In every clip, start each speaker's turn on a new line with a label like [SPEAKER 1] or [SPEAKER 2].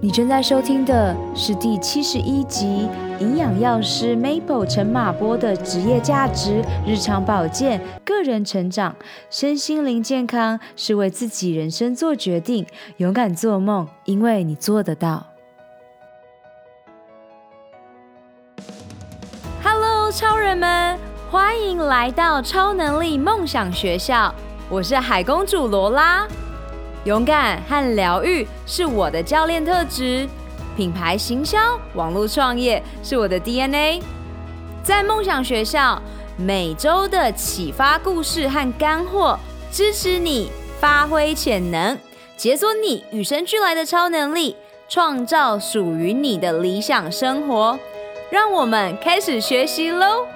[SPEAKER 1] 你正在收听的是第七十一集《营养药师 Maple 陈马波的职业价值、日常保健、个人成长、身心灵健康是为自己人生做决定，勇敢做梦，因为你做得到。》Hello，超人们，欢迎来到超能力梦想学校，我是海公主罗拉。勇敢和疗愈是我的教练特质，品牌行销、网络创业是我的 DNA。在梦想学校，每周的启发故事和干货，支持你发挥潜能，解锁你与生俱来的超能力，创造属于你的理想生活。让我们开始学习喽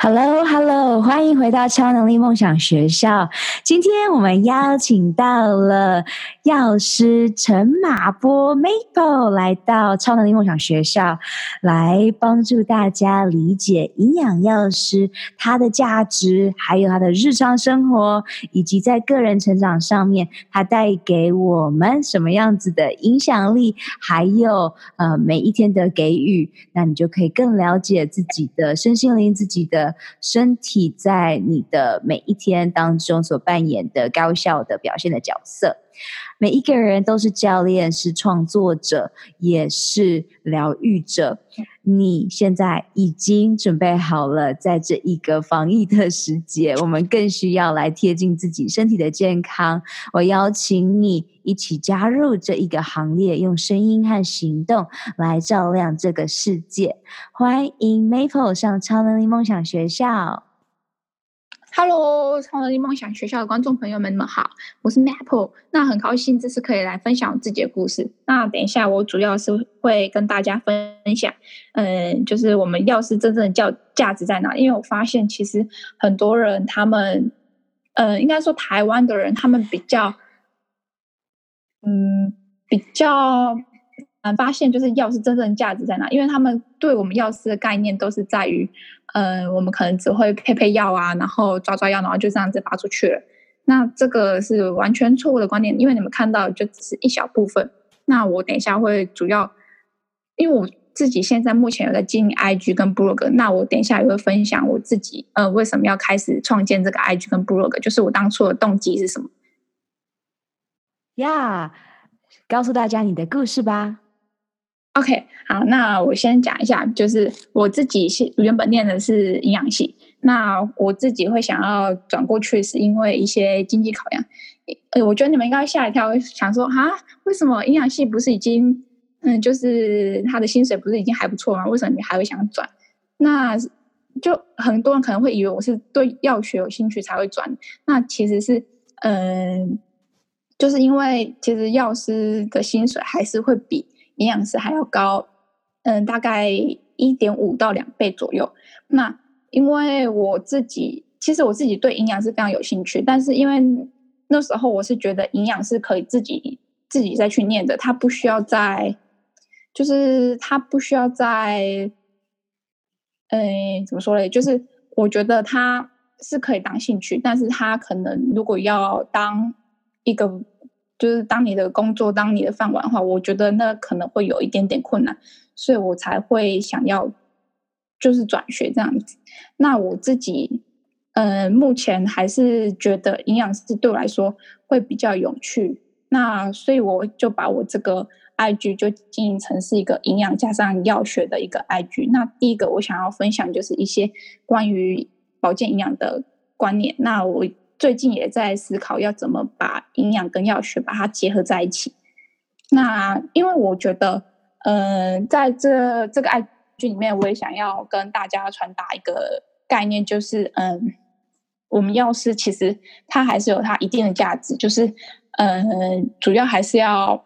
[SPEAKER 1] Hello，Hello，欢迎回到超能力梦想学校。今天我们邀请到了药师陈马波 Maple 来到超能力梦想学校，来帮助大家理解营养药师他的价值，还有他的日常生活，以及在个人成长上面，他带给我们什么样子的影响力，还有呃每一天的给予，那你就可以更了解自己的身心灵，自己的。身体在你的每一天当中所扮演的高效的表现的角色，每一个人都是教练，是创作者，也是疗愈者。你现在已经准备好了，在这一个防疫的时节，我们更需要来贴近自己身体的健康。我邀请你一起加入这一个行列，用声音和行动来照亮这个世界。欢迎 Maple 上超能力梦想学校。
[SPEAKER 2] Hello，超能力梦想学校的观众朋友们，你们好，我是 Maple。那很高兴这次可以来分享我自己的故事。那等一下我主要是会跟大家分享，嗯，就是我们药师真正的价价值在哪？因为我发现其实很多人他们，呃，应该说台湾的人他们比较，嗯，比较发现就是药师真正的价值在哪？因为他们对我们药师的概念都是在于。呃，我们可能只会配配药啊，然后抓抓药，然后就这样子发出去了。那这个是完全错误的观念，因为你们看到就只是一小部分。那我等一下会主要，因为我自己现在目前有在经营 IG 跟 Blog，那我等一下也会分享我自己呃为什么要开始创建这个 IG 跟 Blog，就是我当初的动机是什么。
[SPEAKER 1] 呀告诉大家你的故事吧。
[SPEAKER 2] OK，好，那我先讲一下，就是我自己是原本念的是营养系，那我自己会想要转过去，是因为一些经济考量。呃，我觉得你们应该吓一跳，想说啊，为什么营养系不是已经，嗯，就是他的薪水不是已经还不错吗？为什么你还会想转？那就很多人可能会以为我是对药学有兴趣才会转，那其实是，嗯，就是因为其实药师的薪水还是会比。营养师还要高，嗯，大概一点五到两倍左右。那因为我自己，其实我自己对营养是非常有兴趣，但是因为那时候我是觉得营养是可以自己自己再去念的，他不需要在，就是他不需要在，嗯，怎么说嘞？就是我觉得他是可以当兴趣，但是他可能如果要当一个。就是当你的工作，当你的饭碗的话，我觉得那可能会有一点点困难，所以我才会想要就是转学这样子。那我自己，呃，目前还是觉得营养师对我来说会比较有趣。那所以我就把我这个 IG 就经营成是一个营养加上药学的一个 IG。那第一个我想要分享就是一些关于保健营养的观念。那我。最近也在思考要怎么把营养跟药学把它结合在一起。那因为我觉得，嗯、呃，在这这个 IG 里面，我也想要跟大家传达一个概念，就是，嗯、我们药师其实它还是有它一定的价值，就是，嗯、主要还是要，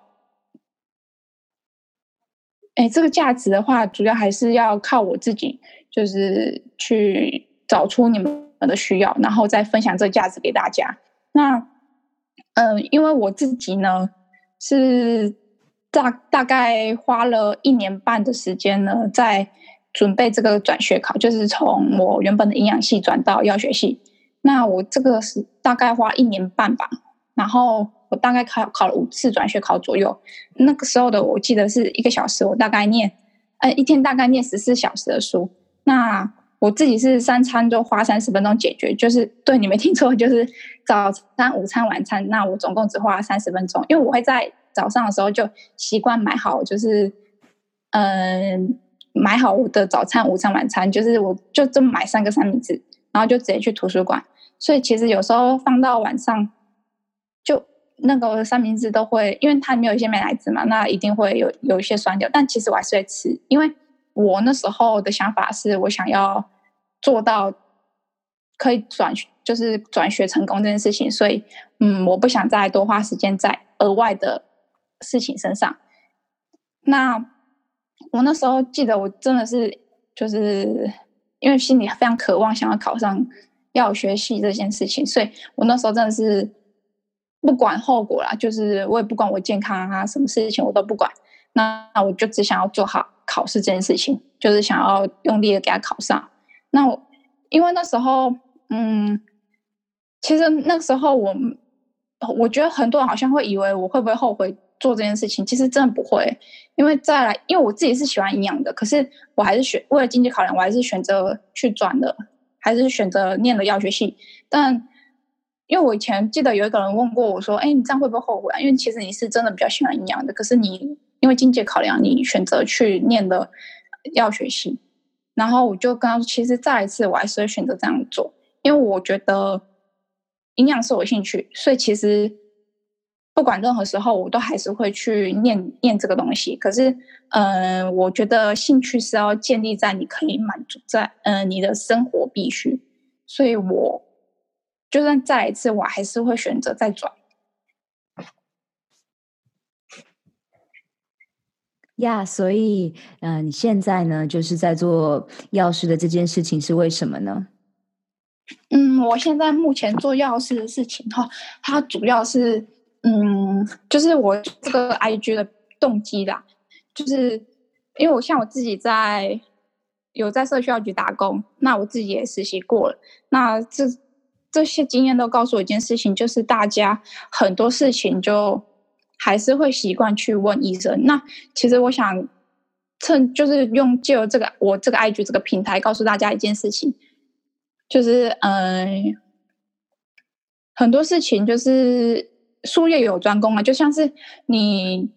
[SPEAKER 2] 哎，这个价值的话，主要还是要靠我自己，就是去找出你们。的需要，然后再分享这个价值给大家。那，嗯、因为我自己呢是大大概花了一年半的时间呢，在准备这个转学考，就是从我原本的营养系转到药学系。那我这个是大概花一年半吧。然后我大概考考了五次转学考左右。那个时候的我记得是一个小时，我大概念，呃，一天大概念十四小时的书。那我自己是三餐都花三十分钟解决，就是对你没听错，就是早餐、午餐、晚餐。那我总共只花三十分钟，因为我会在早上的时候就习惯买好，就是嗯、买好我的早餐、午餐、晚餐，就是我就这么买三个三明治，然后就直接去图书馆。所以其实有时候放到晚上，就那个三明治都会，因为它里面有一些美乃滋嘛，那一定会有有一些酸掉。但其实我还是会吃，因为我那时候的想法是我想要做到可以转，就是转学成功这件事情。所以，嗯，我不想再多花时间在额外的事情身上。那我那时候记得，我真的是就是因为心里非常渴望想要考上。要学习这件事情，所以我那时候真的是不管后果啦，就是我也不管我健康啊，什么事情我都不管。那那我就只想要做好考试这件事情，就是想要用力的给他考上。那我因为那时候，嗯，其实那时候我我觉得很多人好像会以为我会不会后悔做这件事情，其实真的不会。因为再来，因为我自己是喜欢营养的，可是我还是选为了经济考量，我还是选择去转的。还是选择念了药学系，但因为我以前记得有一个人问过我说：“哎，你这样会不会后悔啊？因为其实你是真的比较喜欢营养的，可是你因为经济考量，你选择去念的药学系。”然后我就跟他说：“其实再一次，我还是会选择这样做，因为我觉得营养是我兴趣，所以其实。”不管任何时候，我都还是会去念念这个东西。可是，嗯、呃，我觉得兴趣是要建立在你可以满足在，嗯、呃，你的生活必须。所以我就算再一次，我还是会选择再转。
[SPEAKER 1] 呀所以，嗯、你现在呢，就是在做药师的这件事情，是为什么呢？
[SPEAKER 2] 嗯，我现在目前做药师的事情哈，它主要是。嗯，就是我这个 IG 的动机啦，就是因为我像我自己在有在社区药局打工，那我自己也实习过了，那这这些经验都告诉我一件事情，就是大家很多事情就还是会习惯去问医生。那其实我想趁就是用借由这个我这个 IG 这个平台告诉大家一件事情，就是嗯，很多事情就是。术业有专攻啊，就像是你，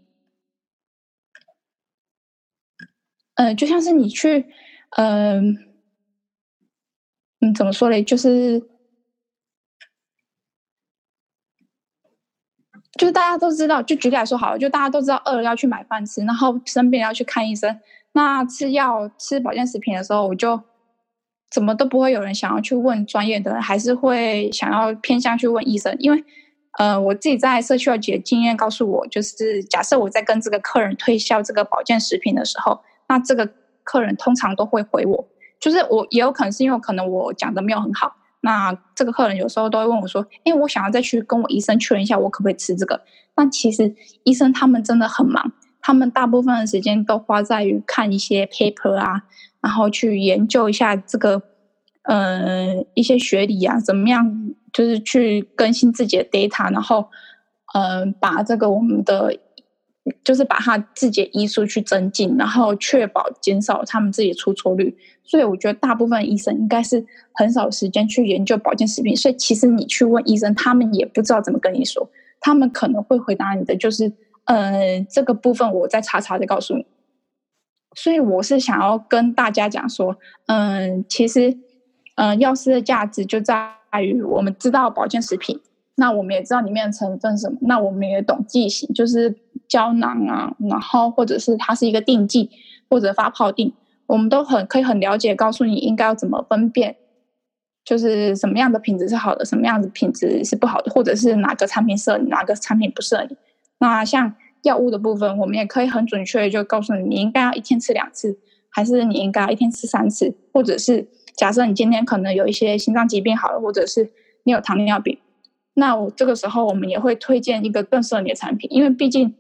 [SPEAKER 2] 嗯、就像是你去，嗯、呃，嗯，怎么说嘞？就是，就是大家都知道，就举例来说好了，就大家都知道饿了要去买饭吃，然后生病要去看医生。那吃药、吃保健食品的时候，我就怎么都不会有人想要去问专业的人，还是会想要偏向去问医生，因为。呃，我自己在社区了解经验告诉我，就是假设我在跟这个客人推销这个保健食品的时候，那这个客人通常都会回我，就是我也有可能是因为可能我讲的没有很好，那这个客人有时候都会问我说，因为我想要再去跟我医生确认一下，我可不可以吃这个？但其实医生他们真的很忙，他们大部分的时间都花在于看一些 paper 啊，然后去研究一下这个，呃，一些学理啊，怎么样？就是去更新自己的 data，然后，嗯、把这个我们的，就是把他自己的医术去增进，然后确保减少他们自己出错率。所以我觉得大部分医生应该是很少时间去研究保健食品。所以其实你去问医生，他们也不知道怎么跟你说，他们可能会回答你的就是，嗯、呃，这个部分我再查查再告诉你。所以我是想要跟大家讲说，嗯、其实，嗯、药师的价值就。在于我们知道保健食品，那我们也知道里面的成分什么，那我们也懂剂型，就是胶囊啊，然后或者是它是一个定剂或者发泡定，我们都很可以很了解，告诉你应该要怎么分辨，就是什么样的品质是好的，什么样的品质是不好的，或者是哪个产品适合你，哪个产品不适合你。那像药物的部分，我们也可以很准确就告诉你，你应该要一天吃两次，还是你应该要一天吃三次，或者是。假设你今天可能有一些心脏疾病好了，或者是你有糖尿病，那我这个时候我们也会推荐一个更适合你的产品，因为毕竟，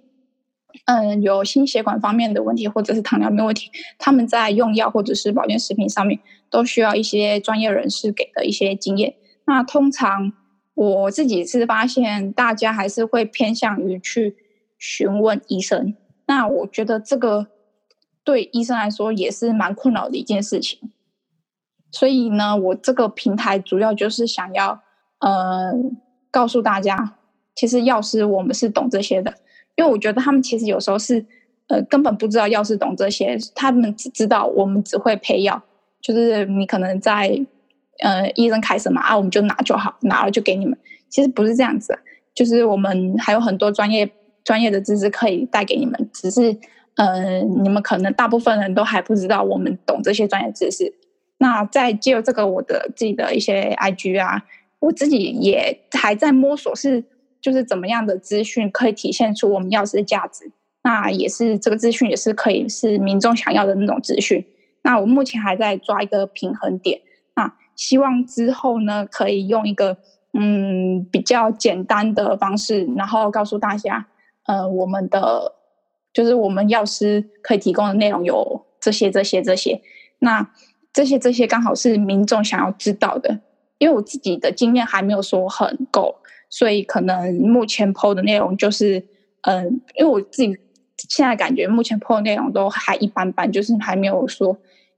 [SPEAKER 2] 嗯，有心血管方面的问题或者是糖尿病问题，他们在用药或者是保健食品上面都需要一些专业人士给的一些经验。那通常，我自己是发现大家还是会偏向于去询问医生。那我觉得这个对医生来说也是蛮困扰的一件事情。所以呢，我这个平台主要就是想要呃告诉大家，其实药师我们是懂这些的，因为我觉得他们其实有时候是呃根本不知道药师懂这些，他们只知道我们只会配药，就是你可能在。呃，医生开什么啊，我们就拿就好，拿了就给你们。其实不是这样子，就是我们还有很多专业专业的知识可以带给你们，只是呃，你们可能大部分人都还不知道我们懂这些专业知识。那在借这个我的自己的一些 IG 啊，我自己也还在摸索，是就是怎么样的资讯可以体现出我们药师的价值。那也是这个资讯也是可以是民众想要的那种资讯。那我目前还在抓一个平衡点。那希望之后呢，可以用一个嗯比较简单的方式，然后告诉大家，呃，我们的就是我们药师可以提供的内容有这些、这些、这些。那这些、这些刚好是民众想要知道的，因为我自己的经验还没有说很够，所以可能目前 PO 的内容就是，嗯、因为我自己现在感觉目前 PO 的内容都还一般般，就是还没有说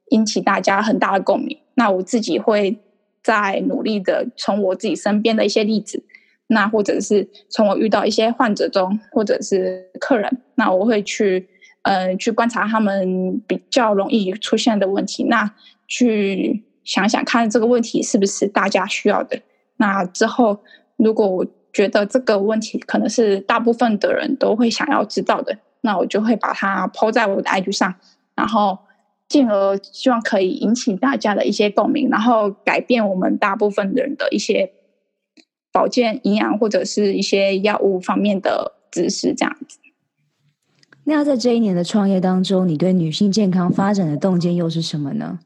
[SPEAKER 2] 引起大家很大的共鸣。那我自己会在努力的从我自己身边的一些例子，那或者是从我遇到一些患者中，或者是客人，那我会去嗯去观察他们比较容易出现的问题，那去想想看这个问题是不是大家需要的。那之后如果我觉得这个问题可能是大部分的人都会想要知道的，那我就会把它抛在我的 IG 上，然后。进而希望可以引起大家的一些共鸣，然后改变我们大部分人的一些保健、营养或者是一些药物方面的知识，这样子。
[SPEAKER 1] 那在这一年的创业当中，你对女性健康发展的洞见又是什么呢？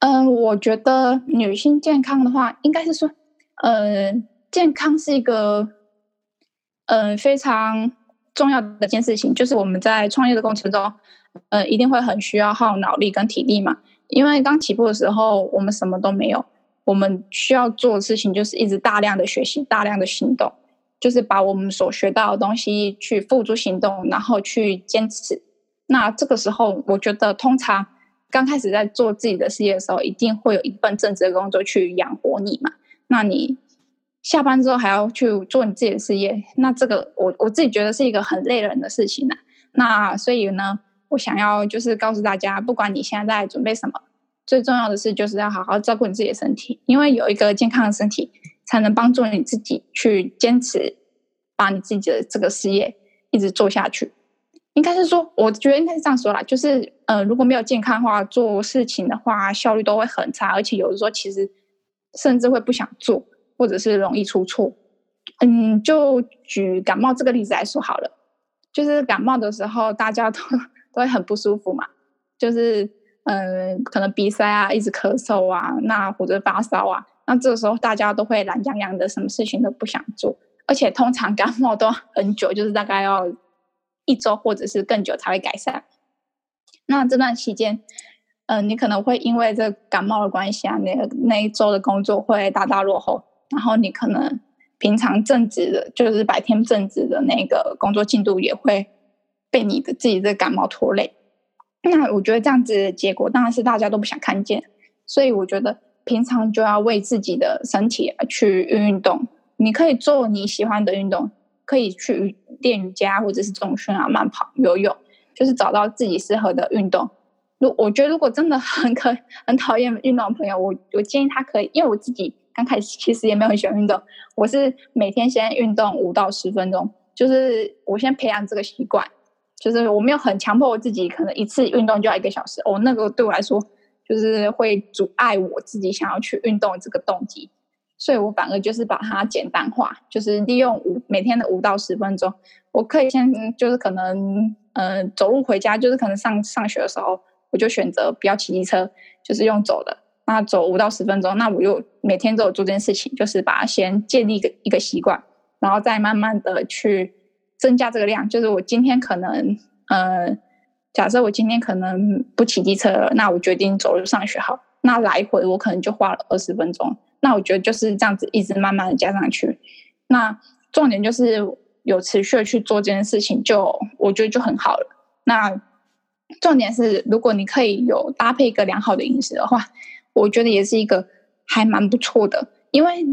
[SPEAKER 2] 嗯，我觉得女性健康的话，应该是说，呃，健康是一个嗯、非常重要的一件事情，就是我们在创业的过程中。呃，一定会很需要耗脑力跟体力嘛，因为刚起步的时候，我们什么都没有，我们需要做的事情就是一直大量的学习，大量的行动，就是把我们所学到的东西去付诸行动，然后去坚持。那这个时候，我觉得通常刚开始在做自己的事业的时候，一定会有一份正职的工作去养活你嘛。那你下班之后还要去做你自己的事业，那这个我我自己觉得是一个很累人的事情呢。那所以呢，我想要就是告诉大家，不管你现在在准备什么，最重要的是就是要好好照顾你自己的身体，因为有一个健康的身体，才能帮助你自己去坚持，把你自己的这个事业一直做下去。应该是说，我觉得应该是这样说啦，就是呃，如果没有健康的话，做事情的话效率都会很差，而且有的时候其实甚至会不想做，或者是容易出错。嗯，就举感冒这个例子来说好了，就是感冒的时候大家都都。会很不舒服嘛，就是嗯、可能鼻塞啊，一直咳嗽啊，那或者发烧啊，那这个时候大家都会懒洋洋的，什么事情都不想做，而且通常感冒都很久，就是大概要一周或者是更久才会改善。那这段期间，嗯、你可能会因为这感冒的关系啊，那那一周的工作会大大落后，然后你可能平常正职的，就是白天正职的那个工作进度也会。被你的自己的感冒拖累，那我觉得这样子的结果当然是大家都不想看见，所以我觉得平常就要为自己的身体去运动。你可以做你喜欢的运动，可以去练瑜伽或者是重训啊、慢跑、游泳，就是找到自己适合的运动。如我觉得如果真的很可很讨厌运动的朋友，我我建议他可以，因为我自己刚开始其实也没有很喜欢运动，我是每天先运动五到十分钟，就是我先培养这个习惯。就是我没有很强迫我自己，可能一次运动就要一个小时哦，那个对我来说就是会阻碍我自己想要去运动这个动机，所以我反而就是把它简单化，就是利用五每天的五到十分钟，我可以先就是可能、呃、走路回家，就是可能上上学的时候，我就选择不要骑机车，就是用走的，那走五到十分钟，那我又每天都有做这件事情，就是把它先建立一个一个习惯，然后再慢慢的去。增加这个量，就是我今天可能，呃，假设我今天可能不骑机车了，那我决定走路上学好，那来回我可能就花了二十分钟，那我觉得就是这样子，一直慢慢的加上去。那重点就是有持续的去做这件事情就，我觉得就很好了。那重点是，如果你可以有搭配一个良好的饮食的话，我觉得也是一个还蛮不错的。因为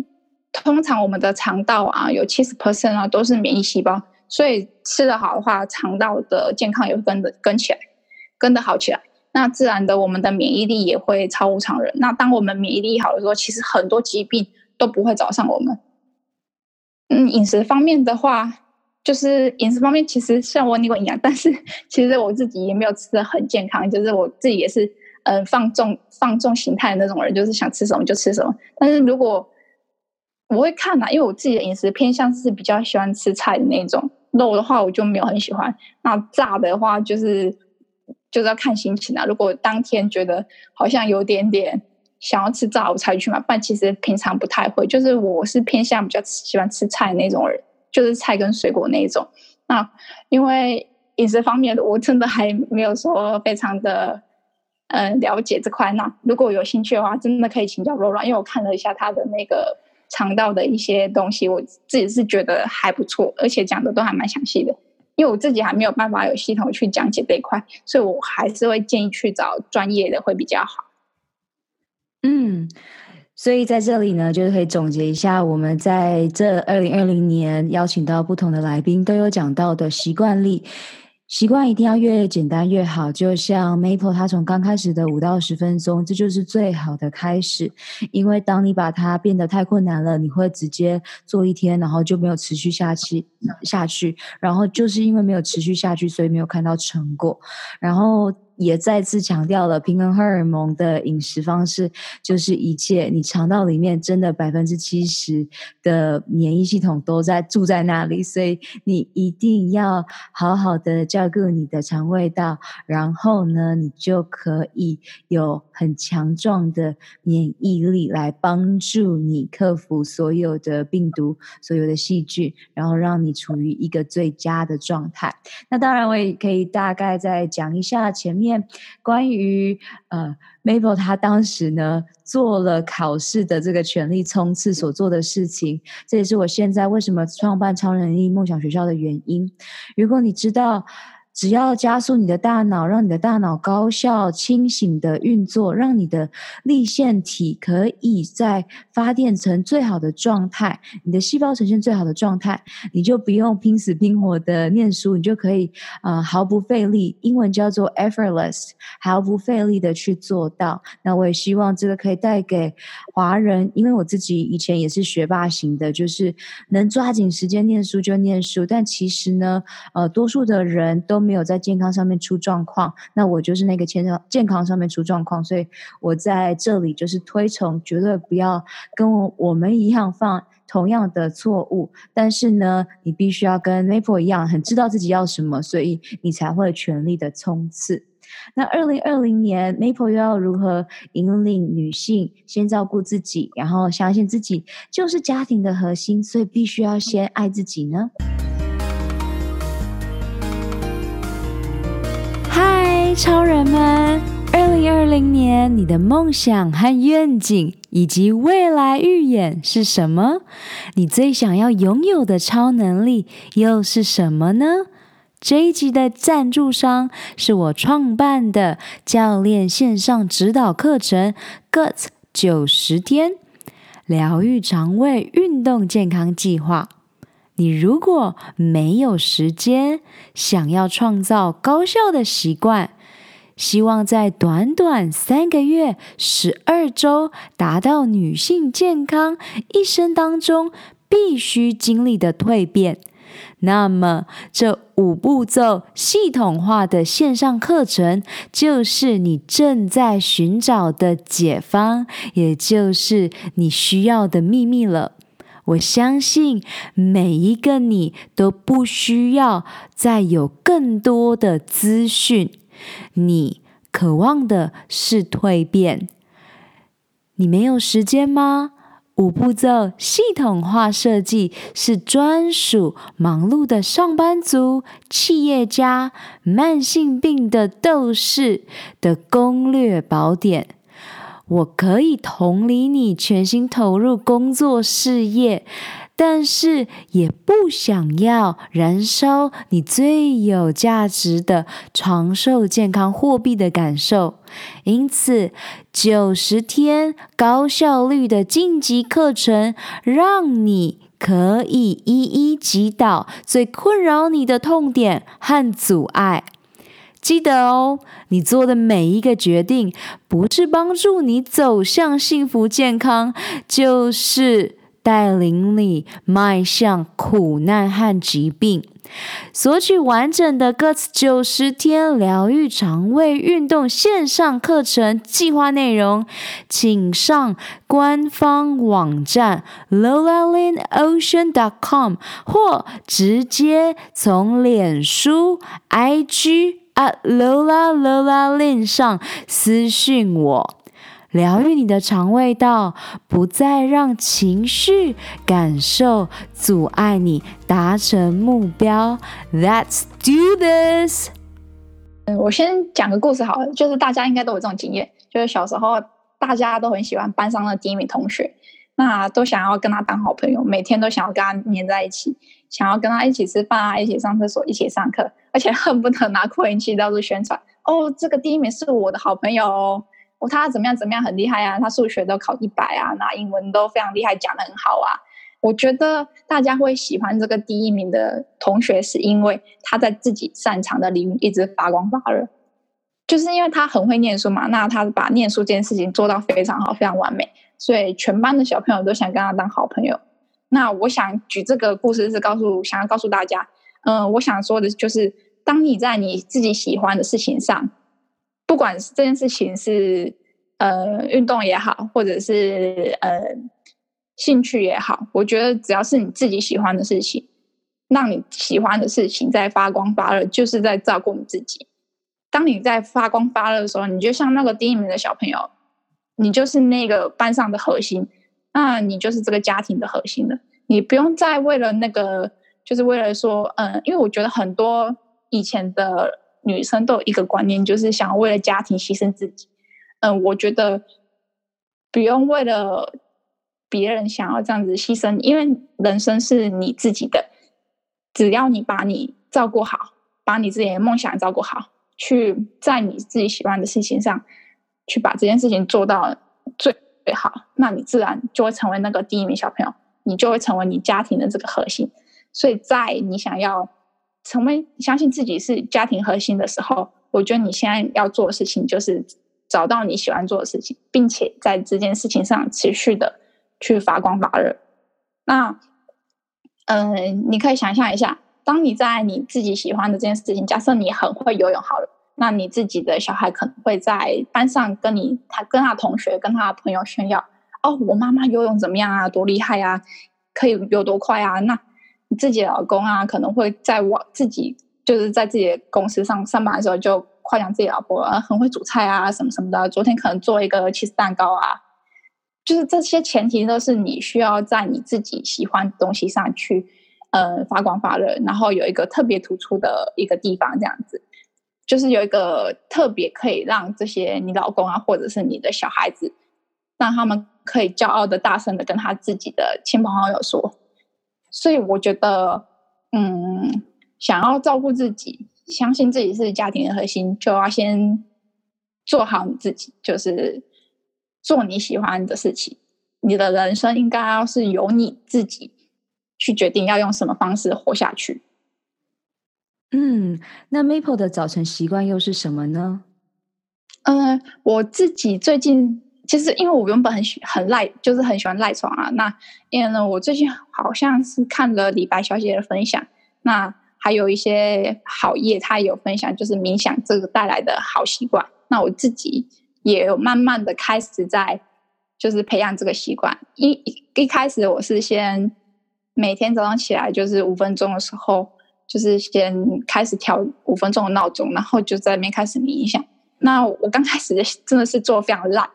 [SPEAKER 2] 通常我们的肠道啊，有七十 percent 啊都是免疫细胞，所以吃得好的话，肠道的健康也会跟着跟起来，跟得好起来。那自然的，我们的免疫力也会超乎常人。那当我们免疫力好的时候，其实很多疾病都不会找上我们。嗯，饮食方面的话，就是饮食方面，其实像我念过营养，但是其实我自己也没有吃得很健康。就是我自己也是，嗯、呃，放纵放纵形态的那种人，就是想吃什么就吃什么。但是如果我会看呐，因为我自己的饮食偏向是比较喜欢吃菜的那种，肉的话我就没有很喜欢。那炸的话就是。就是要看心情啊。如果当天觉得好像有点点想要吃炸，我才去买。不然其实平常不太会。就是我是偏向比较吃喜欢吃菜那种人，就是菜跟水果那一种。那因为饮食方面，我真的还没有说非常的嗯、了解这块。那如果有兴趣的话，真的可以请教罗软，因为我看了一下他的那个肠道的一些东西，我自己是觉得还不错，而且讲的都还蛮详细的。因为我自己还没有办法有系统去讲解这一块，所以我还是会建议去找专业的会比较好。
[SPEAKER 1] 嗯，所以在这里呢，就是可以总结一下，我们在这二零二零年邀请到不同的来宾都有讲到的习惯力。习惯一定要越简单越好，就像 Maple，它从刚开始的五到十分钟，这就是最好的开始。因为当你把它变得太困难了，你会直接做一天，然后就没有持续下去下去，然后就是因为没有持续下去，所以没有看到成果，然后。也再次强调了平衡荷尔蒙的饮食方式就是一切。你肠道里面真的百分之七十的免疫系统都在住在那里，所以你一定要好好的照顾你的肠胃道，然后呢，你就可以有很强壮的免疫力来帮助你克服所有的病毒、所有的细菌，然后让你处于一个最佳的状态。那当然，我也可以大概再讲一下前面。关于呃，Mabel 他当时呢做了考试的这个全力冲刺所做的事情，这也是我现在为什么创办超人力梦想学校的原因。如果你知道。只要加速你的大脑，让你的大脑高效清醒的运作，让你的粒线体可以在发电成最好的状态，你的细胞呈现最好的状态，你就不用拼死拼活的念书，你就可以啊、呃、毫不费力，英文叫做 effortless，毫不费力的去做到。那我也希望这个可以带给华人，因为我自己以前也是学霸型的，就是能抓紧时间念书就念书，但其实呢，呃，多数的人都。没有在健康上面出状况，那我就是那个健康健康上面出状况，所以我在这里就是推崇，绝对不要跟我我们一样犯同样的错误。但是呢，你必须要跟 Maple 一样，很知道自己要什么，所以你才会全力的冲刺。那二零二零年，Maple 又要如何引领女性先照顾自己，然后相信自己就是家庭的核心，所以必须要先爱自己呢？超人们，二零二零年你的梦想和愿景以及未来预演是什么？你最想要拥有的超能力又是什么呢？这一集的赞助商是我创办的教练线上指导课程 “Gut 九十天疗愈肠胃运动健康计划”。你如果没有时间，想要创造高效的习惯，希望在短短三个月、十二周达到女性健康一生当中必须经历的蜕变，那么这五步骤系统化的线上课程就是你正在寻找的解方，也就是你需要的秘密了。我相信每一个你都不需要再有更多的资讯。你渴望的是蜕变，你没有时间吗？五步骤系统化设计是专属忙碌的上班族、企业家、慢性病的斗士的攻略宝典。我可以同理你全心投入工作事业，但是也不想要燃烧你最有价值的长寿健康货币的感受。因此，九十天高效率的晋级课程，让你可以一一击倒最困扰你的痛点和阻碍。记得哦，你做的每一个决定，不是帮助你走向幸福健康，就是带领你迈向苦难和疾病。索取完整的歌词九十天疗愈肠胃运动线上课程计划内容，请上官方网站 lola lin ocean dot com 或直接从脸书 IG。啊，Lola Lola Lin 上私讯我，疗愈你的肠胃道，不再让情绪感受阻碍你达成目标。Let's do this。
[SPEAKER 2] 嗯，我先讲个故事好了，就是大家应该都有这种经验，就是小时候大家都很喜欢班上的第一名同学。那都想要跟他当好朋友，每天都想要跟他黏在一起，想要跟他一起吃饭啊，一起上厕所，一起上课，而且恨不得拿扩音器到处宣传。哦，这个第一名是我的好朋友，他怎么样怎么样很厉害啊，他数学都考一百啊，那英文都非常厉害，讲得很好啊。我觉得大家会喜欢这个第一名的同学，是因为他在自己擅长的领域一直发光发热，就是因为他很会念书嘛，那他把念书这件事情做到非常好，非常完美。所以全班的小朋友都想跟他当好朋友。那我想举这个故事是告诉，想要告诉大家，嗯、我想说的就是，当你在你自己喜欢的事情上，不管是这件事情是呃运动也好，或者是呃兴趣也好，我觉得只要是你自己喜欢的事情，让你喜欢的事情在发光发热，就是在照顾你自己。当你在发光发热的时候，你就像那个第一名的小朋友。你就是那个班上的核心，那你就是这个家庭的核心了。你不用再为了那个，就是为了说，嗯，因为我觉得很多以前的女生都有一个观念，就是想要为了家庭牺牲自己。嗯，我觉得不用为了别人想要这样子牺牲，因为人生是你自己的，只要你把你照顾好，把你自己的梦想照顾好，去在你自己喜欢的事情上。去把这件事情做到最最好，那你自然就会成为那个第一名小朋友，你就会成为你家庭的这个核心。所以在你想要成为相信自己是家庭核心的时候，我觉得你现在要做的事情就是找到你喜欢做的事情，并且在这件事情上持续的去发光发热。那，嗯、你可以想象一下，当你在你自己喜欢的这件事情，假设你很会游泳，好了。那你自己的小孩可能会在班上跟你他跟他同学跟他的朋友炫耀哦，我妈妈游泳怎么样啊，多厉害啊，可以游多快啊。那自己老公啊，可能会在我自己就是在自己的公司上上班的时候就夸奖自己老婆啊，很会煮菜啊，什么什么的。昨天可能做一个起司蛋糕啊，就是这些前提都是你需要在你自己喜欢的东西上去呃发光发热，然后有一个特别突出的一个地方这样子。就是有一个特别可以让这些你老公啊，或者是你的小孩子，让他们可以骄傲的、大声的跟他自己的亲朋好友说。所以我觉得，嗯，想要照顾自己，相信自己是家庭的核心，就要先做好你自己，就是做你喜欢的事情。你的人生应该要是由你自己去决定要用什么方式活下去。
[SPEAKER 3] 嗯，那 Maple 的早晨习惯又是什么呢？
[SPEAKER 2] 嗯、呃，我自己最近其实因为我原本很喜很赖，就是很喜欢赖床啊。那因为呢，我最近好像是看了李白小姐的分享，那还有一些好业，她也有分享，就是冥想这个带来的好习惯。那我自己也有慢慢的开始在就是培养这个习惯。一一开始我是先每天早上起来就是五分钟的时候。就是先开始调五分钟的闹钟，然后就在那边开始冥想。那我刚开始真的是做非常烂，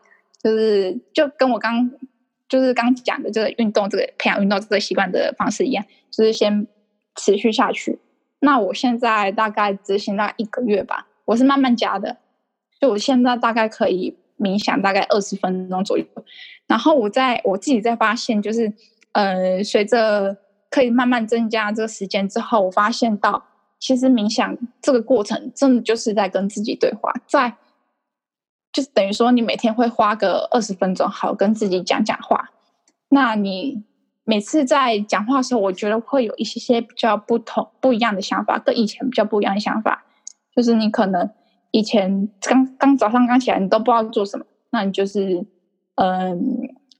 [SPEAKER 2] 就是就跟我刚就是刚讲的这个运动这个培养运动这个习惯的方式一样，就是先持续下去。那我现在大概执行到一个月吧，我是慢慢加的。就我现在大概可以冥想大概二十分钟左右。然后我在我自己在发现，就是呃，随着可以慢慢增加这个时间之后，我发现到其实冥想这个过程真的就是在跟自己对话，在就是等于说你每天会花个二十分钟，好跟自己讲讲话。那你每次在讲话的时候，我觉得会有一些些比较不同、不一样的想法，跟以前比较不一样的想法。就是你可能以前刚刚早上刚起来，你都不知道做什么，那你就是嗯，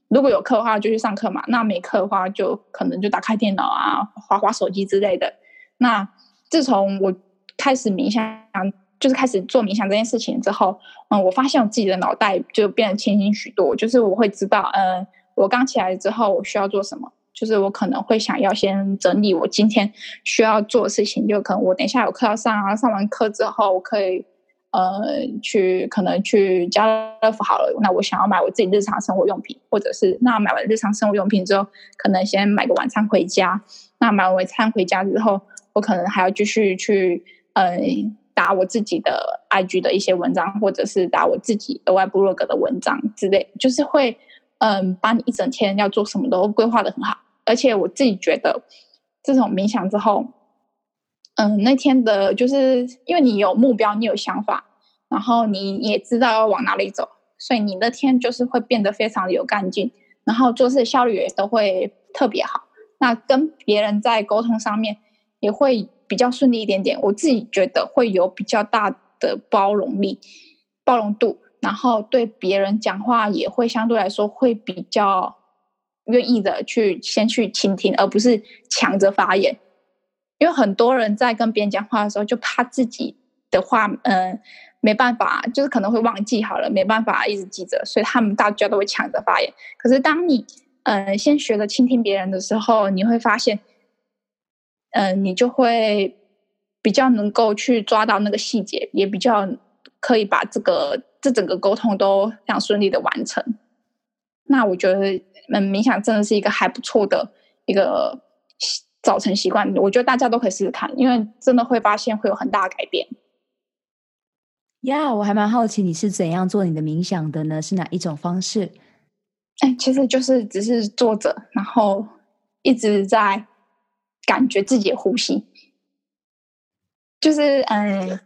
[SPEAKER 2] 如果有课的话就去上课嘛，那没课的话就可能就打开电脑啊，滑滑手机之类的。那自从我开始冥想，就是开始做冥想这件事情之后，嗯，我发现我自己的脑袋就变得清醒许多，就是我会知道，嗯。我刚起来之后，我需要做什么？就是我可能会想要先整理我今天需要做的事情，就可能我等一下有课要上啊，上完课之后我可以呃去可能去家乐福好了。那我想要买我自己日常生活用品，或者是那买完日常生活用品之后，可能先买个晚餐回家。那买完晚餐回家之后，我可能还要继续去呃打我自己的 IG 的一些文章，或者是打我自己额外部落格的文章之类，就是会。嗯，把你一整天要做什么都规划的很好，而且我自己觉得，这种冥想之后，嗯，那天的就是因为你有目标，你有想法，然后你也知道要往哪里走，所以你那天就是会变得非常的有干劲，然后做事效率也都会特别好。那跟别人在沟通上面也会比较顺利一点点，我自己觉得会有比较大的包容力、包容度。然后对别人讲话也会相对来说会比较愿意的去先去倾听，而不是抢着发言。因为很多人在跟别人讲话的时候，就怕自己的话，嗯、呃，没办法，就是可能会忘记好了，没办法一直记着，所以他们大家都会抢着发言。可是当你，嗯、先学着倾听别人的时候，你会发现，嗯、呃，你就会比较能够去抓到那个细节，也比较可以把这个。这整个沟通都非常顺利的完成，那我觉得，嗯，冥想真的是一个还不错的一个早晨习惯，我觉得大家都可以试试看，因为真的会发现会有很大的改变。
[SPEAKER 3] 呀，yeah, 我还蛮好奇你是怎样做你的冥想的呢？是哪一种方式？
[SPEAKER 2] 哎，其实就是只是坐着，然后一直在感觉自己的呼吸，就是嗯。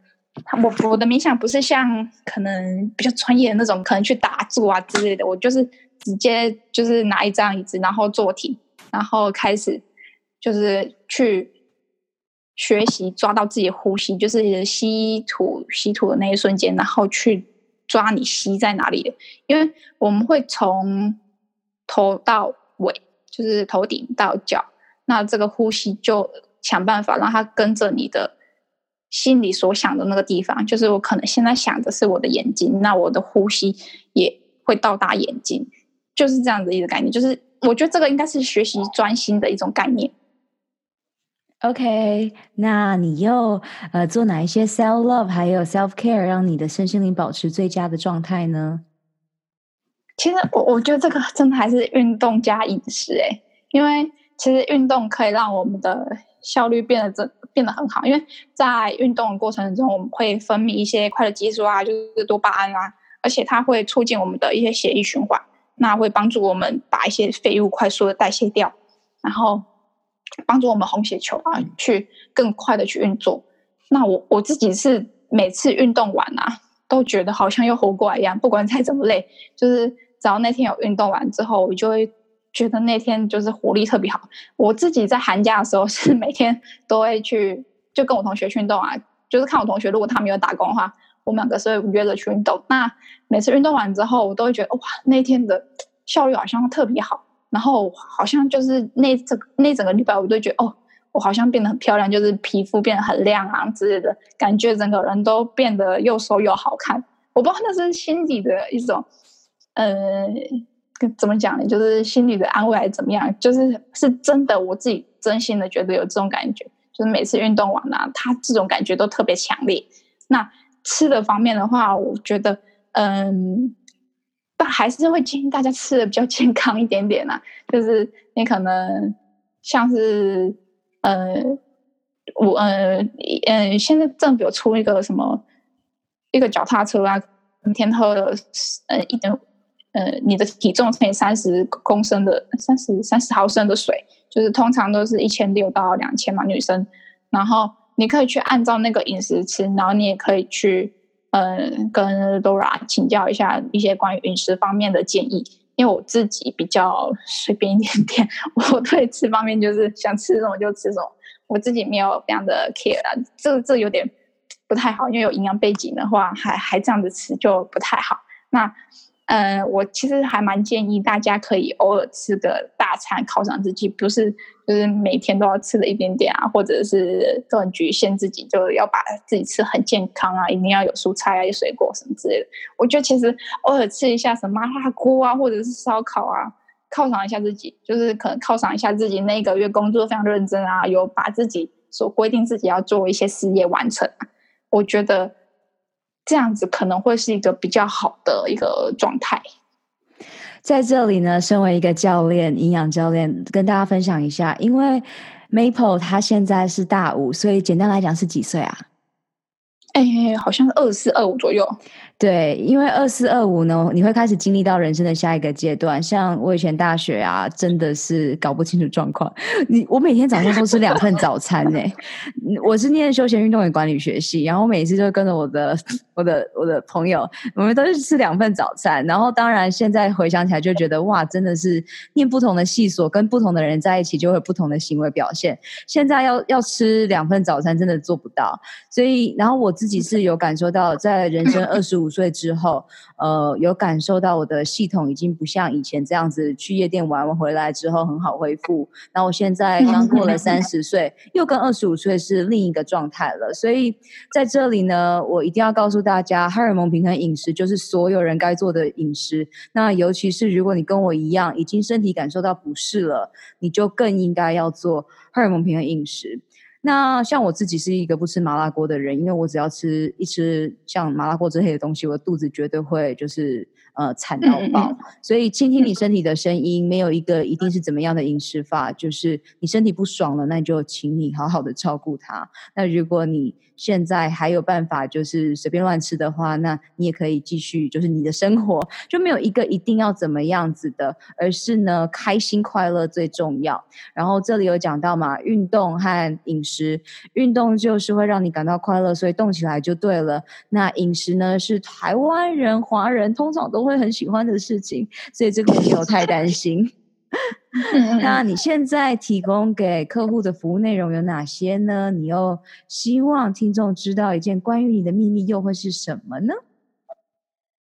[SPEAKER 2] 我我的冥想不是像可能比较专业的那种，可能去打坐啊之类的。我就是直接就是拿一张椅子，然后坐挺，然后开始就是去学习抓到自己的呼吸，就是吸吐吸吐的那一瞬间，然后去抓你吸在哪里的。因为我们会从头到尾，就是头顶到脚，那这个呼吸就想办法让它跟着你的。心里所想的那个地方，就是我可能现在想的是我的眼睛，那我的呼吸也会到达眼睛，就是这样子一个概念。就是我觉得这个应该是学习专心的一种概念。
[SPEAKER 3] OK，那你又呃做哪一些 self love 还有 self care，让你的身心灵保持最佳的状态呢？
[SPEAKER 2] 其实我我觉得这个真的还是运动加饮食诶、欸，因为其实运动可以让我们的效率变得真。变得很好，因为在运动的过程中，我们会分泌一些快乐激素啊，就是多巴胺啊，而且它会促进我们的一些血液循环，那会帮助我们把一些废物快速的代谢掉，然后帮助我们红血球啊去更快的去运作。那我我自己是每次运动完啊，都觉得好像又活过来一样，不管再怎么累，就是只要那天有运动完之后，我就会。觉得那天就是活力特别好。我自己在寒假的时候是每天都会去，就跟我同学去运动啊。就是看我同学，如果他没有打工的话，我们两个是会约着去运动。那每次运动完之后，我都会觉得哇，那天的效率好像特别好。然后好像就是那这那整个礼拜，我都觉得哦，我好像变得很漂亮，就是皮肤变得很亮啊之类的，感觉整个人都变得又瘦又好看。我不知道那是心底的一种，嗯、呃。怎么讲呢？就是心里的安慰还是怎么样？就是是真的，我自己真心的觉得有这种感觉。就是每次运动完啊，他这种感觉都特别强烈。那吃的方面的话，我觉得，嗯，但还是会建议大家吃的比较健康一点点啊。就是你可能像是，呃，我，呃，嗯，现在政府有出一个什么，一个脚踏车啊。每天喝了呃一点呃你的体重乘以三十公升的三十三十毫升的水，就是通常都是一千六到两千嘛，女生。然后你可以去按照那个饮食吃，然后你也可以去呃跟 Dora 请教一下一些关于饮食方面的建议。因为我自己比较随便一点点，我对吃方面就是想吃什么就吃什么，我自己没有非常的 care，这这有点不太好，因为有营养背景的话，还还这样子吃就不太好。那。嗯、呃，我其实还蛮建议大家可以偶尔吃个大餐犒赏自己，不是就是每天都要吃的一点点啊，或者是都很局限自己，就要把自己吃很健康啊，一定要有蔬菜啊、有水果什么之类的。我觉得其实偶尔吃一下什么麻辣锅啊，或者是烧烤啊，犒赏一下自己，就是可能犒赏一下自己那个月工作非常认真啊，有把自己所规定自己要做一些事业完成啊，我觉得。这样子可能会是一个比较好的一个状态。
[SPEAKER 3] 在这里呢，身为一个教练，营养教练，跟大家分享一下，因为 Maple 他现在是大五，所以简单来讲是几岁啊？
[SPEAKER 2] 哎，好像是二四二五左右。
[SPEAKER 3] 对，因为二四二五呢，你会开始经历到人生的下一个阶段。像我以前大学啊，真的是搞不清楚状况。你我每天早上都吃两份早餐呢。我是念休闲运动与管理学系，然后每次就跟着我的我的我的朋友，我们都是吃两份早餐。然后当然现在回想起来就觉得哇，真的是念不同的系所，跟不同的人在一起，就会有不同的行为表现。现在要要吃两份早餐，真的做不到。所以，然后我自己是有感受到，在人生二十五。五岁之后，呃，有感受到我的系统已经不像以前这样子，去夜店玩完回来之后很好恢复。那我现在刚过了三十岁，又跟二十五岁是另一个状态了。所以在这里呢，我一定要告诉大家，荷尔蒙平衡饮食就是所有人该做的饮食。那尤其是如果你跟我一样，已经身体感受到不适了，你就更应该要做荷尔蒙平衡饮食。那像我自己是一个不吃麻辣锅的人，因为我只要吃一吃像麻辣锅之类的东西，我的肚子绝对会就是呃惨到爆。嗯嗯。所以倾听你身体的声音，没有一个一定是怎么样的饮食法，就是你身体不爽了，那你就请你好好的照顾它。那如果你现在还有办法，就是随便乱吃的话，那你也可以继续，就是你的生活就没有一个一定要怎么样子的，而是呢，开心快乐最重要。然后这里有讲到嘛，运动和饮食，运动就是会让你感到快乐，所以动起来就对了。那饮食呢，是台湾人、华人通常都会很喜欢的事情，所以这个不用太担心。那你现在提供给客户的服务内容有哪些呢？你又希望听众知道一件关于你的秘密，又会是什么呢？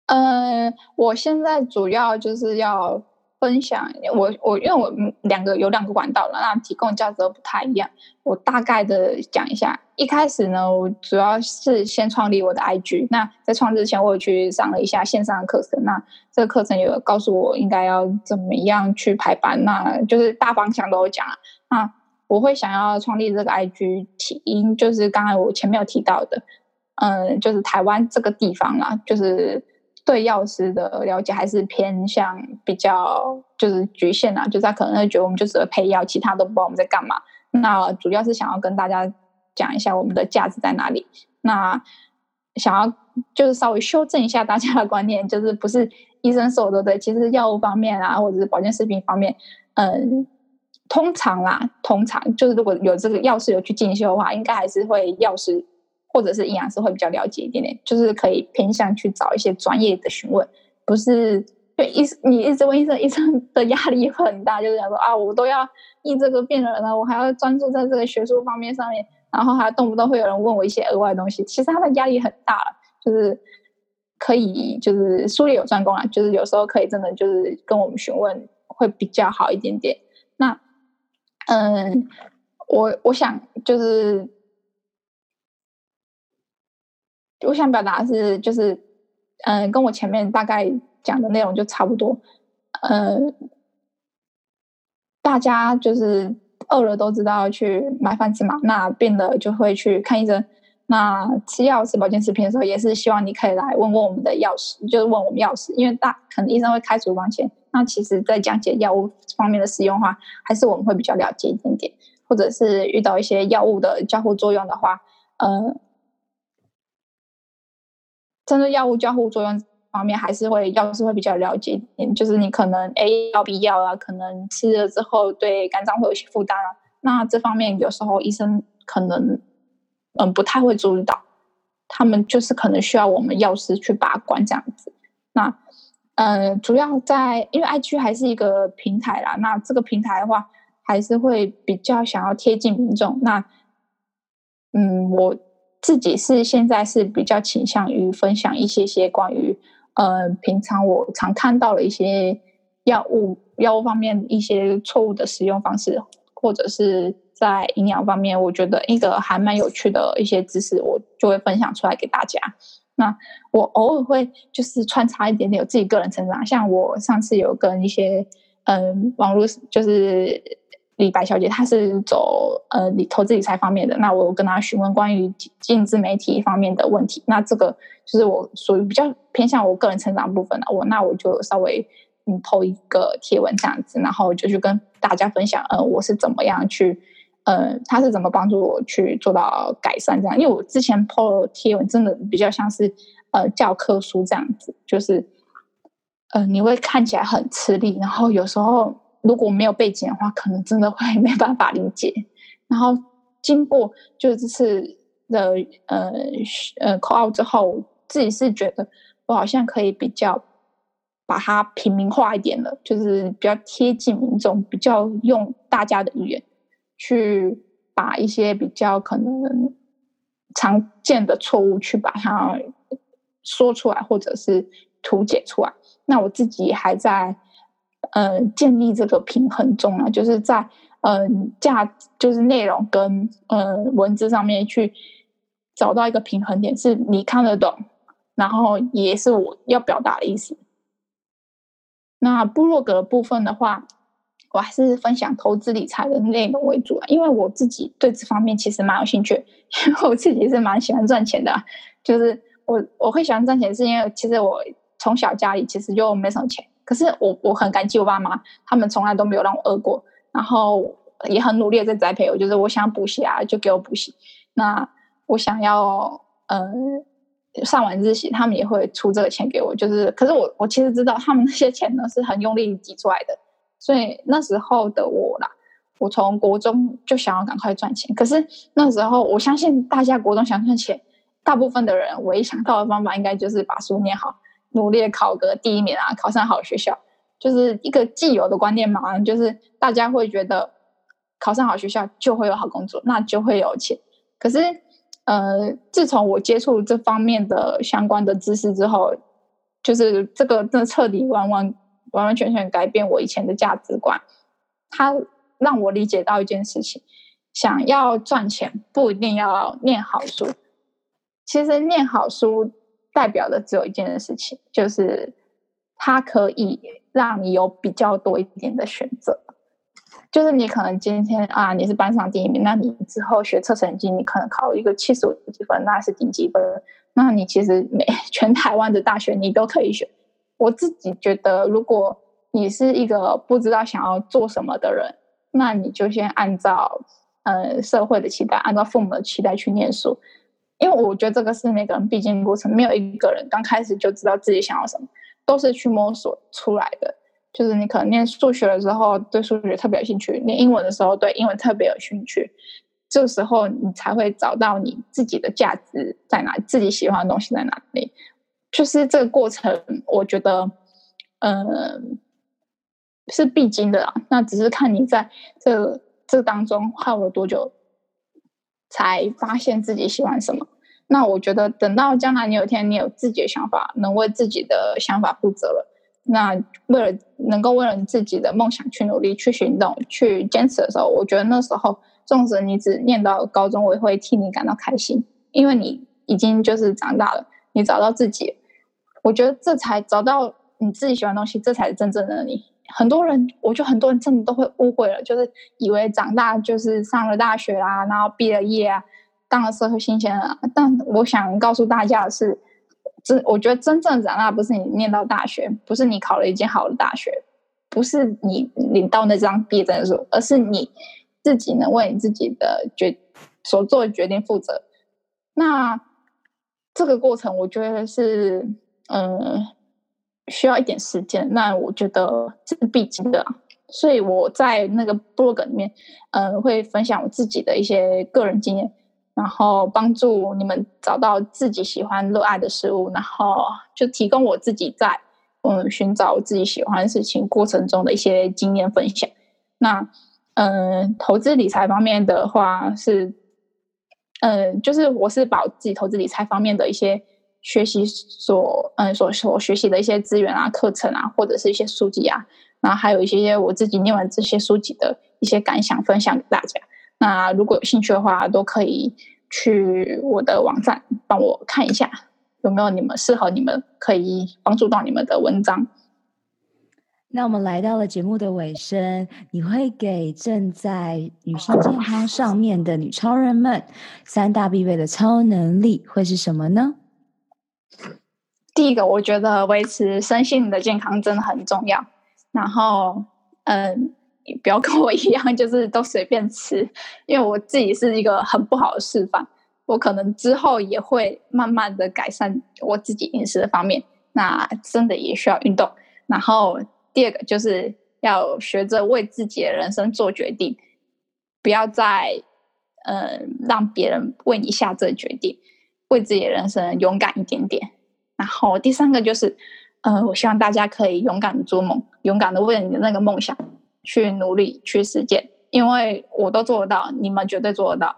[SPEAKER 2] 呃，我现在主要就是要。分享我我因为我两个有两个管道了，那提供价值都不太一样。我大概的讲一下，一开始呢，我主要是先创立我的 IG。那在创之前，我有去上了一下线上的课程。那这个课程有告诉我应该要怎么样去排班，那就是大方向都有讲了。那我会想要创立这个 IG，起因就是刚才我前面有提到的，嗯，就是台湾这个地方啦，就是。对药师的了解还是偏向比较就是局限啊，就是他可能会觉得我们就只会配药，其他都不知道我们在干嘛。那主要是想要跟大家讲一下我们的价值在哪里。那想要就是稍微修正一下大家的观念，就是不是医生说的对，其实药物方面啊，或者是保健食品方面，嗯，通常啦，通常就是如果有这个药师有去进修的话，应该还是会药师。或者是营养师会比较了解一点点，就是可以偏向去找一些专业的询问，不是对医你一直问医生，医生的压力会很大，就是想说啊，我都要医这个病人了，我还要专注在这个学术方面上面，然后还动不动会有人问我一些额外的东西，其实他的压力很大了，就是可以就是术业有专攻啊，就是有时候可以真的就是跟我们询问会比较好一点点。那嗯，我我想就是。我想表达是，就是，嗯、跟我前面大概讲的内容就差不多。呃，大家就是饿了都知道去买饭吃嘛，那病了就会去看医生。那吃药吃保健食品的时候，也是希望你可以来问问我们的药师，就是问我们药师，因为大可能医生会开处方箋。那其实，在讲解药物方面的使用的话，还是我们会比较了解一点点，或者是遇到一些药物的交互作用的话，呃。针对药物交互作用方面还是会药师会比较了解一点，就是你可能 A 要 B 药啊，可能吃了之后对肝脏会有些负担啊。那这方面有时候医生可能嗯不太会注意到，他们就是可能需要我们药师去把关这样子。那嗯，主要在因为 IG 还是一个平台啦，那这个平台的话还是会比较想要贴近民众。那嗯，我自己是现在是比较倾向于分享一些些关于。呃，平常我常看到的一些药物、药物方面一些错误的使用方式，或者是在营养方面，我觉得一个还蛮有趣的一些知识，我就会分享出来给大家。那我偶尔会就是穿插一点点我自己个人成长，像我上次有跟一些嗯、网络就是。李白小姐，她是走呃理投资理财方面的。那我跟她询问关于经营自媒体方面的问题。那这个就是我属于比较偏向我个人成长部分的。我那我就稍微嗯投一个贴文这样子，然后就去跟大家分享，呃，我是怎么样去，呃，他是怎么帮助我去做到改善这样。因为我之前 po 贴文真的比较像是呃教科书这样子，就是呃你会看起来很吃力，然后有时候。如果没有背景的话，可能真的会没办法理解。然后经过就这次的呃呃 call out 之后，自己是觉得我好像可以比较把它平民化一点了，就是比较贴近民众，比较用大家的语言去把一些比较可能常见的错误去把它说出来，或者是图解出来。那我自己还在。呃，建立这个平衡中啊，就是在呃价，就是内容跟呃文字上面去找到一个平衡点，是你看得懂，然后也是我要表达的意思。那部落格部分的话，我还是分享投资理财的内容为主啊，因为我自己对这方面其实蛮有兴趣，因为我自己是蛮喜欢赚钱的，就是我我会喜欢赚钱，是因为其实我从小家里其实就没什么钱。可是我我很感激我爸妈，他们从来都没有让我饿过，然后也很努力的在栽培我。就是我想补习啊，就给我补习。那我想要呃上晚自习，他们也会出这个钱给我。就是，可是我我其实知道他们那些钱呢是很用力挤出来的。所以那时候的我啦，我从国中就想要赶快赚钱。可是那时候我相信大家国中想赚钱，大部分的人唯一想到的方法应该就是把书念好。努力考个第一名啊，考上好学校，就是一个既有的观念嘛，就是大家会觉得考上好学校就会有好工作，那就会有钱。可是，呃，自从我接触这方面的相关的知识之后，就是这个真的彻底完完完完全全改变我以前的价值观。它让我理解到一件事情：想要赚钱，不一定要念好书。其实念好书。代表的只有一件事情，就是它可以让你有比较多一点的选择。就是你可能今天啊，你是班上第一名，那你之后学测成绩，你可能考一个七十五几分，那是顶级分。那你其实每 全台湾的大学你都可以选。我自己觉得，如果你是一个不知道想要做什么的人，那你就先按照呃社会的期待，按照父母的期待去念书。因为我觉得这个是每个人必经过程，没有一个人刚开始就知道自己想要什么，都是去摸索出来的。就是你可能念数学的时候对数学特别有兴趣，念英文的时候对英文特别有兴趣，这个时候你才会找到你自己的价值在哪，自己喜欢的东西在哪里。就是这个过程，我觉得，嗯、是必经的啊。那只是看你在这这当中耗了多久。才发现自己喜欢什么。那我觉得，等到将来你有一天你有自己的想法，能为自己的想法负责了，那为了能够为了你自己的梦想去努力、去行动、去坚持的时候，我觉得那时候，纵使你只念到高中，我也会替你感到开心，因为你已经就是长大了，你找到自己。我觉得这才找到你自己喜欢东西，这才是真正的你。很多人，我觉得很多人真的都会误会了，就是以为长大就是上了大学啊，然后毕了业啊，当了社会新鲜人。但我想告诉大家的是，真我觉得真正长大不是你念到大学，不是你考了一间好的大学，不是你领到那张毕业证书，而是你自己能为你自己的决所做的决定负责。那这个过程，我觉得是，嗯、需要一点时间，那我觉得这是必经的，所以我在那个 blog 里面，嗯、呃，会分享我自己的一些个人经验，然后帮助你们找到自己喜欢、热爱的事物，然后就提供我自己在嗯寻找自己喜欢的事情过程中的一些经验分享。那嗯、投资理财方面的话是，嗯、就是我是把自己投资理财方面的一些。学习所嗯所所学习的一些资源啊、课程啊，或者是一些书籍啊，然后还有一些我自己念完这些书籍的一些感想分享给大家。那如果有兴趣的话，都可以去我的网站帮我看一下，有没有你们适合你们可以帮助到你们的文章。
[SPEAKER 3] 那我们来到了节目的尾声，你会给正在女性健康上面的女超人们三大必备的超能力会是什么呢？
[SPEAKER 2] 第一个，我觉得维持身心的健康真的很重要。然后，嗯，你不要跟我一样，就是都随便吃，因为我自己是一个很不好的示范。我可能之后也会慢慢的改善我自己饮食的方面。那真的也需要运动。然后，第二个就是要学着为自己的人生做决定，不要再嗯让别人为你下这决定，为自己的人生勇敢一点点。然后第三个就是，呃，我希望大家可以勇敢的做梦，勇敢的为你的那个梦想去努力去实践，因为我都做得到，你们绝对做得到。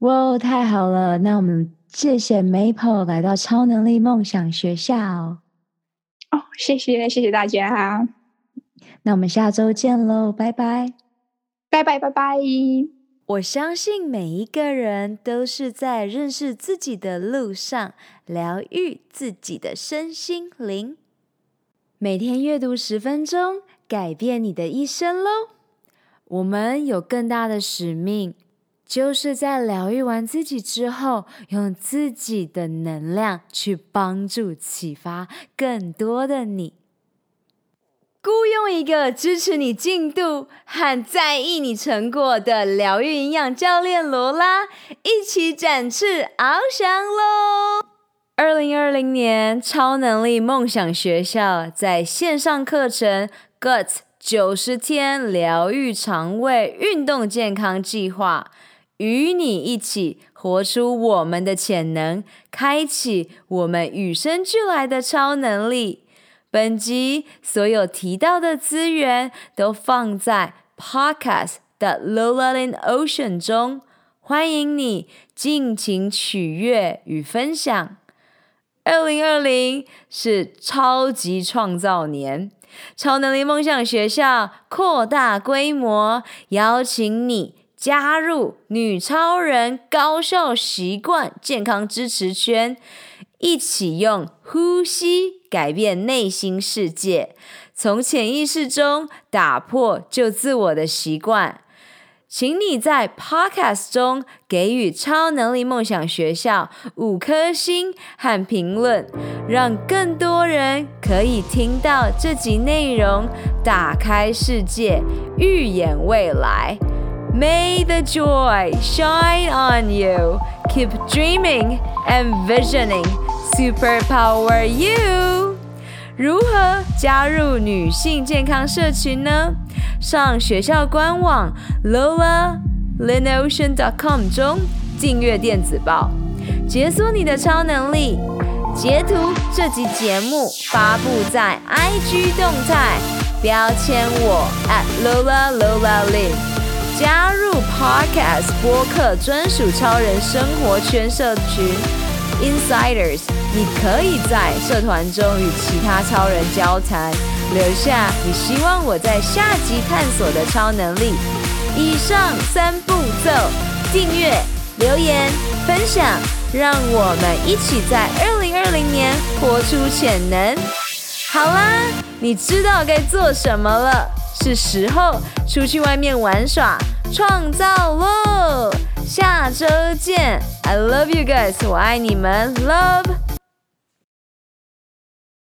[SPEAKER 3] 哇，太好了！那我们谢谢 Maple 来到超能力梦想学校。
[SPEAKER 2] 哦，谢谢谢谢大家。
[SPEAKER 3] 那我们下周见喽，拜拜，
[SPEAKER 2] 拜拜拜拜。
[SPEAKER 1] 我相信每一个人都是在认识自己的路上，疗愈自己的身心灵。每天阅读十分钟，改变你的一生喽！我们有更大的使命，就是在疗愈完自己之后，用自己的能量去帮助、启发更多的你。雇佣一个支持你进度和在意你成果的疗愈营养教练罗拉，一起展翅翱翔喽！二零二零年超能力梦想学校在线上课程 Gut 九十天疗愈肠胃运动健康计划，与你一起活出我们的潜能，开启我们与生俱来的超能力。本集所有提到的资源都放在 Podcast 的 Lola in Ocean 中，欢迎你尽情取悦与分享。二零二零是超级创造年，超能力梦想学校扩大规模，邀请你加入女超人高效习惯健康支持圈。一起用呼吸改变内心世界，从潜意识中打破旧自我的习惯。请你在 Podcast 中给予超能力梦想学校五颗星和评论，让更多人可以听到这集内容，打开世界，预演未来。May the joy shine on you. Keep dreaming and visioning. Superpower you. 如何加入女性健康社群呢？上学校官网 lolaLinOcean.com 中订阅电子报，解锁你的超能力。截图这集节目发布在 IG 动态，标签我 at @LolaLolaLin。加入 Podcast 播客专属超人生活圈社群 Insiders，你可以在社团中与其他超人交谈，留下你希望我在下集探索的超能力。以上三步骤：订阅、留言、分享，让我们一起在二零二零年活出潜能。好啦，你知道该做什么了。是时候出去外面玩耍、创造喽！下周见，I love you guys，我爱你们，Love。